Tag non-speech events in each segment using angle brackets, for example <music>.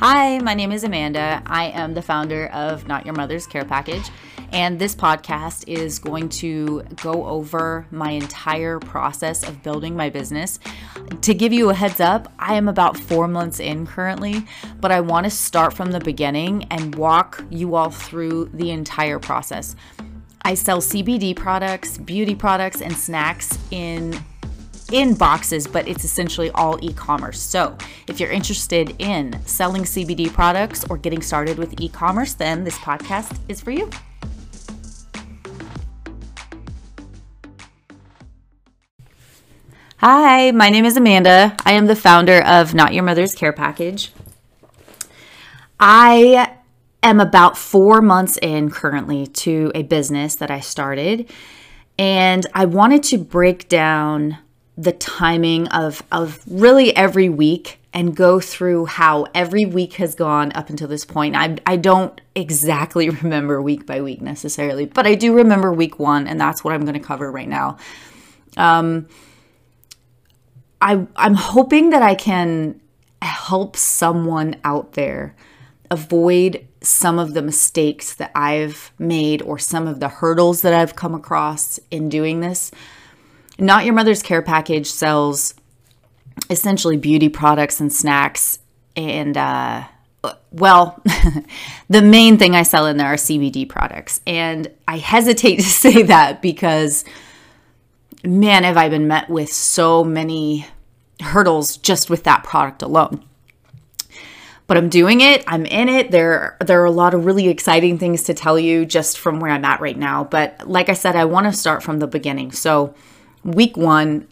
Hi, my name is Amanda. I am the founder of Not Your Mother's Care Package. And this podcast is going to go over my entire process of building my business. To give you a heads up, I am about four months in currently, but I want to start from the beginning and walk you all through the entire process. I sell CBD products, beauty products, and snacks in in boxes, but it's essentially all e commerce. So, if you're interested in selling CBD products or getting started with e commerce, then this podcast is for you. Hi, my name is Amanda. I am the founder of Not Your Mother's Care Package. I am about four months in currently to a business that I started, and I wanted to break down the timing of of really every week and go through how every week has gone up until this point. I I don't exactly <laughs> remember week by week necessarily, but I do remember week 1 and that's what I'm going to cover right now. Um I I'm hoping that I can help someone out there avoid some of the mistakes that I've made or some of the hurdles that I've come across in doing this. Not Your Mother's Care Package sells essentially beauty products and snacks. And, uh, well, <laughs> the main thing I sell in there are CBD products. And I hesitate <laughs> to say that because, man, have I been met with so many hurdles just with that product alone. But I'm doing it. I'm in it. There, there are a lot of really exciting things to tell you just from where I'm at right now. But like I said, I want to start from the beginning. So, week one,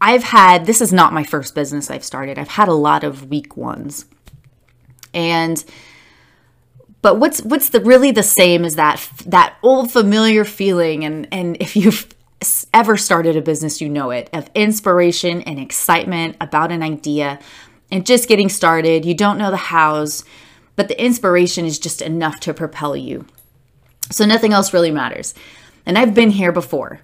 I've had this is not my first business I've started. I've had a lot of week ones. And but what's what's the really the same is that that old familiar feeling. And and if you've ever started a business you know it of inspiration and excitement about an idea and just getting started. You don't know the hows but the inspiration is just enough to propel you. So nothing else really matters. And I've been here before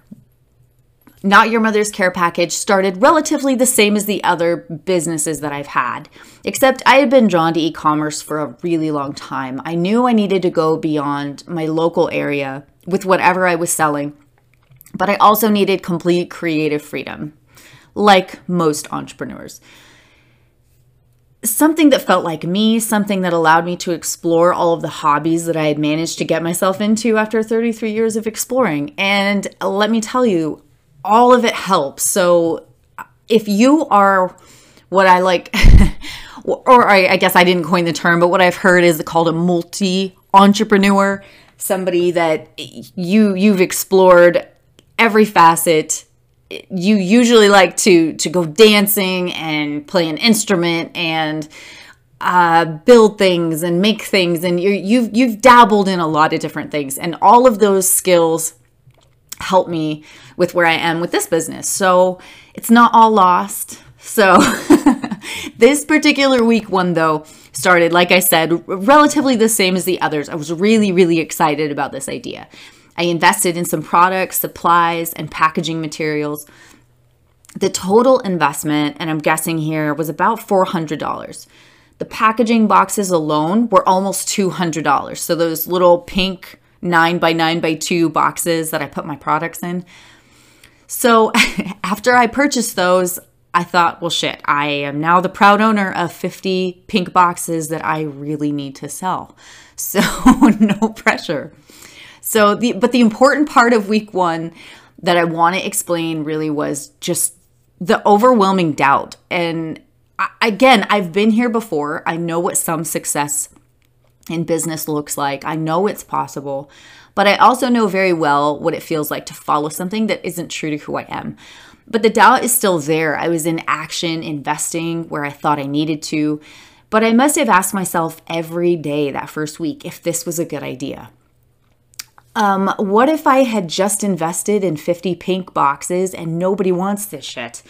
not Your Mother's Care Package started relatively the same as the other businesses that I've had, except I had been drawn to e commerce for a really long time. I knew I needed to go beyond my local area with whatever I was selling, but I also needed complete creative freedom, like most entrepreneurs. Something that felt like me, something that allowed me to explore all of the hobbies that I had managed to get myself into after 33 years of exploring. And let me tell you, all of it helps. So if you are what I like, <laughs> or I, guess I didn't coin the term, but what I've heard is called a multi entrepreneur, somebody that you you've explored every facet. You usually like to to go dancing and play an instrument and uh, build things and make things, and you you've you've dabbled in a lot of different things, and all of those skills help me with where I am with this business. So it's not all lost. So <laughs> this particular week one, though, started, like I said, relatively the same as the others. I was really, really excited about this idea. I invested in some products, supplies, and packaging materials. The total investment, and I'm guessing here, was about $400. The packaging boxes alone were almost $200. So those little pink nine by nine by two boxes that I put my products in. So <laughs> after I purchased those, I thought, well, shit, I am now the proud owner of 50 pink boxes that I really need to sell. <laughs> So no pressure. So the but the important part of week 1 that I want to explain really was just the overwhelming doubt. And again, I've been here before. I know what some success in business looks like. I know it's possible, but I also know very well what it feels like to follow something that isn't true to who I am. But the doubt is still there. I was in action, investing where I thought I needed to, but I must have asked myself every day that first week if this was a good idea. Um, what if I had just invested in 50 pink boxes and nobody wants this shit?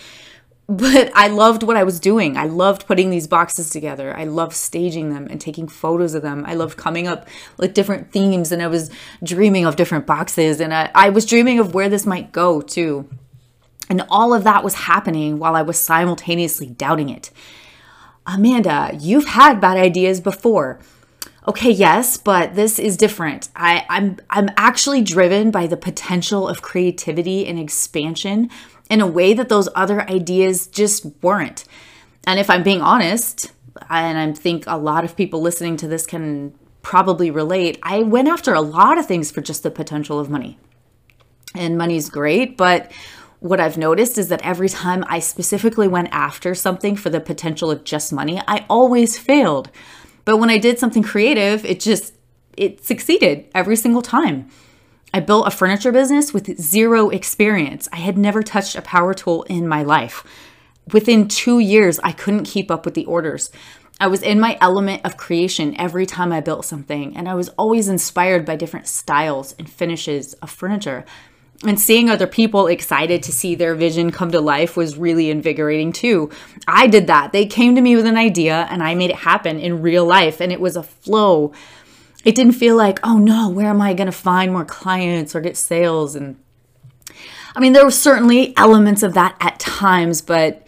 But I loved what I was doing. I loved putting these boxes together. I loved staging them and taking photos of them. I loved coming up with different themes and I was dreaming of different boxes and I, I was dreaming of where this might go too. And all of that was happening while I was simultaneously doubting it. Amanda, you've had bad ideas before. Okay, yes, but this is different. I, I'm I'm actually driven by the potential of creativity and expansion in a way that those other ideas just weren't. And if I'm being honest, and I think a lot of people listening to this can probably relate, I went after a lot of things for just the potential of money. And money's great, but what I've noticed is that every time I specifically went after something for the potential of just money, I always failed. But when I did something creative, it just it succeeded every single time. I built a furniture business with zero experience. I had never touched a power tool in my life. Within 2 years, I couldn't keep up with the orders. I was in my element of creation every time I built something, and I was always inspired by different styles and finishes of furniture and seeing other people excited to see their vision come to life was really invigorating too. I did that. They came to me with an idea and I made it happen in real life and it was a flow. It didn't feel like, oh no, where am I going to find more clients or get sales? And I mean, there were certainly elements of that at times, but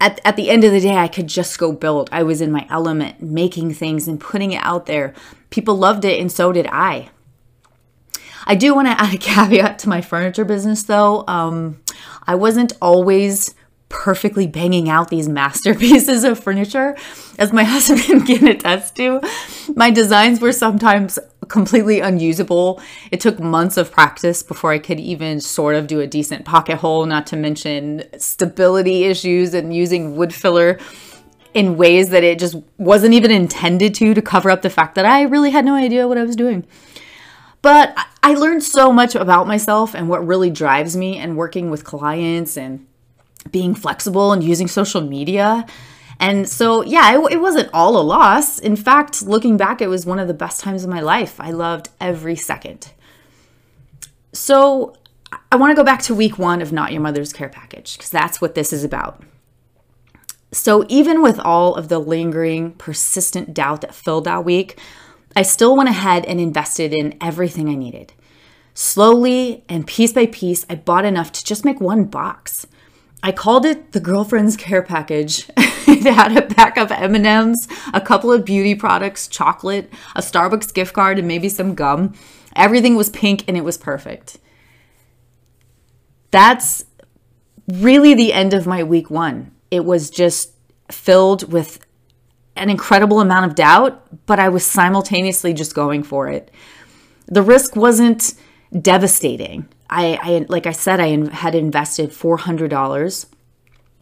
at, at the end of the day, I could just go build. I was in my element, making things and putting it out there. People loved it, and so did I. I do want to <laughs> add a caveat to my furniture business though. Um, I wasn't always perfectly banging out these masterpieces of furniture. As my <laughs> husband can attest to, my designs were sometimes completely unusable. It took months of practice before I could even sort of do a decent pocket hole, not to mention stability issues and using wood filler in ways that it just wasn't even intended to to cover up the fact that I really had no idea what I was doing. But I learned so much about myself and what really drives me and working with clients and being flexible and using social media. And so, yeah, it, it, wasn't all a loss. In fact, looking back, it was one of the best times of my life. I loved every second. So, I want to go back to week one of Not Your Mother's Care Package because that's what this is about. So, even with all of the lingering, persistent doubt that filled that week, I still went ahead and invested in everything I needed. Slowly and piece by piece, I bought enough to just make one box. I called it the girlfriend's care package. <laughs> it had a pack of M&Ms, a couple of beauty products, chocolate, a Starbucks gift card, and maybe some gum. Everything was pink and it was perfect. That's really the end of my week 1. It was just filled with an incredible amount of doubt, but I was simultaneously just going for it. The risk wasn't devastating. I, I like I said, I had invested $400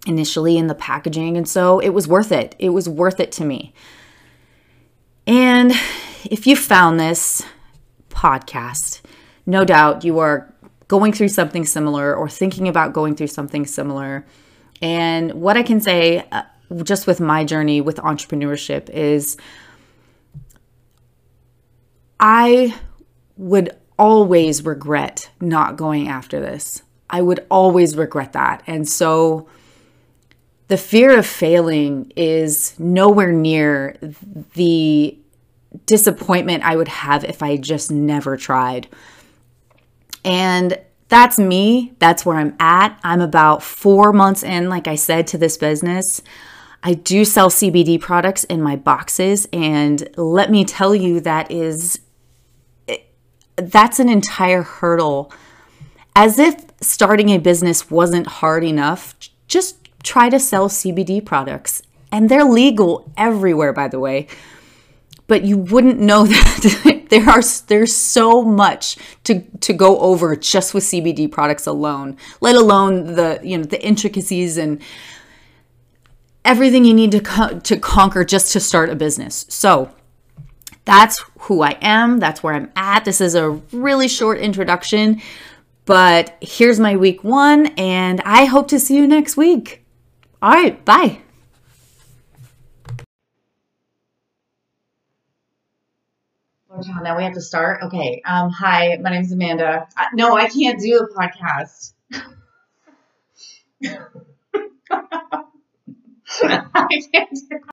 initially in the packaging, and so it was worth it. It was worth it to me. And if you found this podcast, no doubt you are going through something similar or thinking about going through something similar. And what I can say, uh, just with my journey with entrepreneurship is I would always regret not going after this. I would always regret that. And so the fear of failing is nowhere near the disappointment I would have if I just never tried. And that's me. That's where I'm at. I'm about four months in, like I said, to this business. I do sell CBD products in my boxes, and let me tell you, that is that's an entire hurdle. As if starting a business wasn't hard enough, just try to sell CBD products. And they're legal everywhere, by the way. But you wouldn't know <laughs> that there are there's so much to to go over just with CBD products alone, let alone the you know the intricacies and everything you need to, co- to conquer just to start a business. So that's who I am. That's where I'm at. This is a really short introduction, but here's my week one, and I hope to see you next week. All right, bye. Now we have to start. Okay. Um, hi, my name is Amanda. Uh, no, I can't do a podcast. <laughs> I can't